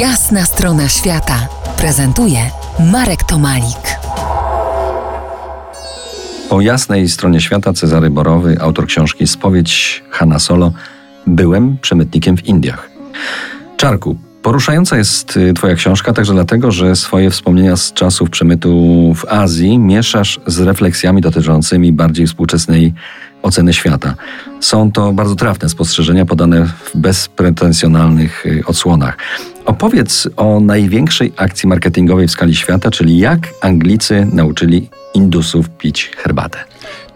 Jasna strona świata prezentuje Marek Tomalik. Po jasnej stronie świata Cezary Borowy, autor książki Spowiedź Hanna Solo, byłem przemytnikiem w Indiach. Czarku, poruszająca jest y, Twoja książka także dlatego, że swoje wspomnienia z czasów przemytu w Azji mieszasz z refleksjami dotyczącymi bardziej współczesnej oceny świata. Są to bardzo trafne spostrzeżenia podane w bezpretensjonalnych y, odsłonach. Opowiedz o największej akcji marketingowej w skali świata, czyli jak Anglicy nauczyli Indusów pić herbatę.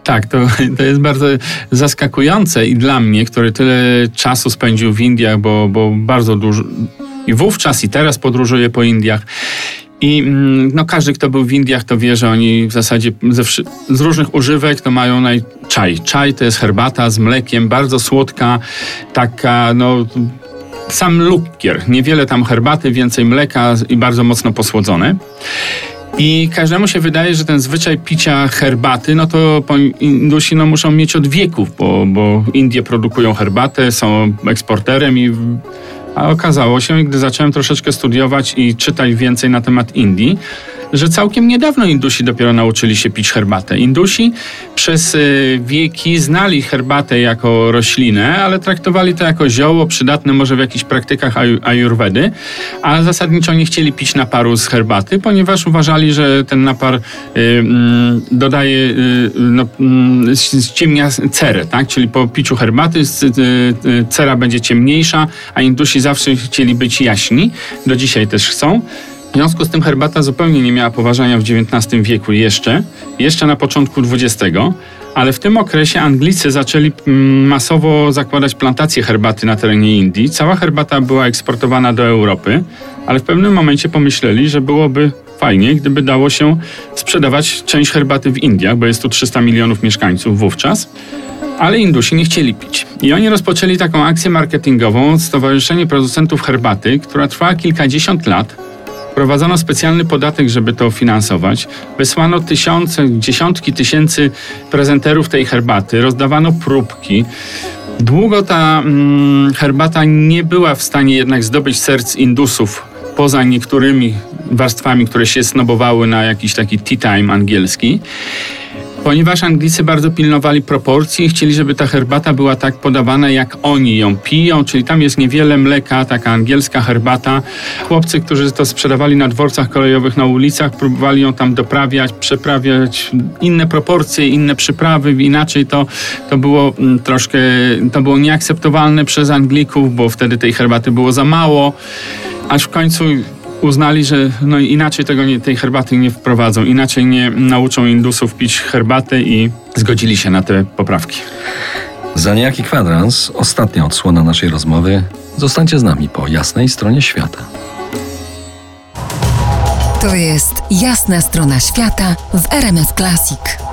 Tak, to, to jest bardzo zaskakujące i dla mnie, który tyle czasu spędził w Indiach, bo, bo bardzo dużo i wówczas i teraz podróżuję po Indiach. I mm, no, każdy, kto był w Indiach, to wie, że oni w zasadzie ze, z różnych używek to mają naj... czaj. Czaj to jest herbata z mlekiem, bardzo słodka, taka no sam lukier. Niewiele tam herbaty, więcej mleka i bardzo mocno posłodzone. I każdemu się wydaje, że ten zwyczaj picia herbaty, no to Indusi no, muszą mieć od wieków, bo, bo Indie produkują herbatę, są eksporterem i a okazało się, gdy zacząłem troszeczkę studiować i czytać więcej na temat Indii, że całkiem niedawno Indusi dopiero nauczyli się pić herbatę. Indusi przez y, wieki znali herbatę jako roślinę, ale traktowali to jako zioło przydatne może w jakichś praktykach ajurwedy, a zasadniczo nie chcieli pić naparu z herbaty, ponieważ uważali, że ten napar y, mm, dodaje, y, no, mm, ściemnia cerę, tak? czyli po piciu herbaty cera będzie ciemniejsza, a Indusi zawsze chcieli być jaśni, do dzisiaj też chcą. W związku z tym herbata zupełnie nie miała poważania w XIX wieku jeszcze, jeszcze na początku XX, ale w tym okresie Anglicy zaczęli mm, masowo zakładać plantacje herbaty na terenie Indii. Cała herbata była eksportowana do Europy, ale w pewnym momencie pomyśleli, że byłoby fajnie, gdyby dało się sprzedawać część herbaty w Indiach, bo jest tu 300 milionów mieszkańców wówczas. Ale Indusi nie chcieli pić. I oni rozpoczęli taką akcję marketingową Stowarzyszenie Producentów Herbaty, która trwała kilkadziesiąt lat Wprowadzono specjalny podatek, żeby to finansować. Wysłano tysiące, dziesiątki tysięcy prezenterów tej herbaty, rozdawano próbki. Długo ta mm, herbata nie była w stanie jednak zdobyć serc Indusów poza niektórymi warstwami, które się snobowały na jakiś taki tea time angielski ponieważ Anglicy bardzo pilnowali proporcji chcieli, żeby ta herbata była tak podawana, jak oni ją piją, czyli tam jest niewiele mleka, taka angielska herbata. Chłopcy, którzy to sprzedawali na dworcach kolejowych, na ulicach, próbowali ją tam doprawiać, przeprawiać, inne proporcje, inne przyprawy, inaczej to, to było mm, troszkę, to było nieakceptowalne przez Anglików, bo wtedy tej herbaty było za mało, aż w końcu uznali, że no inaczej tego nie, tej herbaty nie wprowadzą, inaczej nie nauczą Indusów pić herbatę i zgodzili się na te poprawki. Za niejaki kwadrans, ostatnia odsłona naszej rozmowy. Zostańcie z nami po jasnej stronie świata. To jest jasna strona świata w RMS Classic.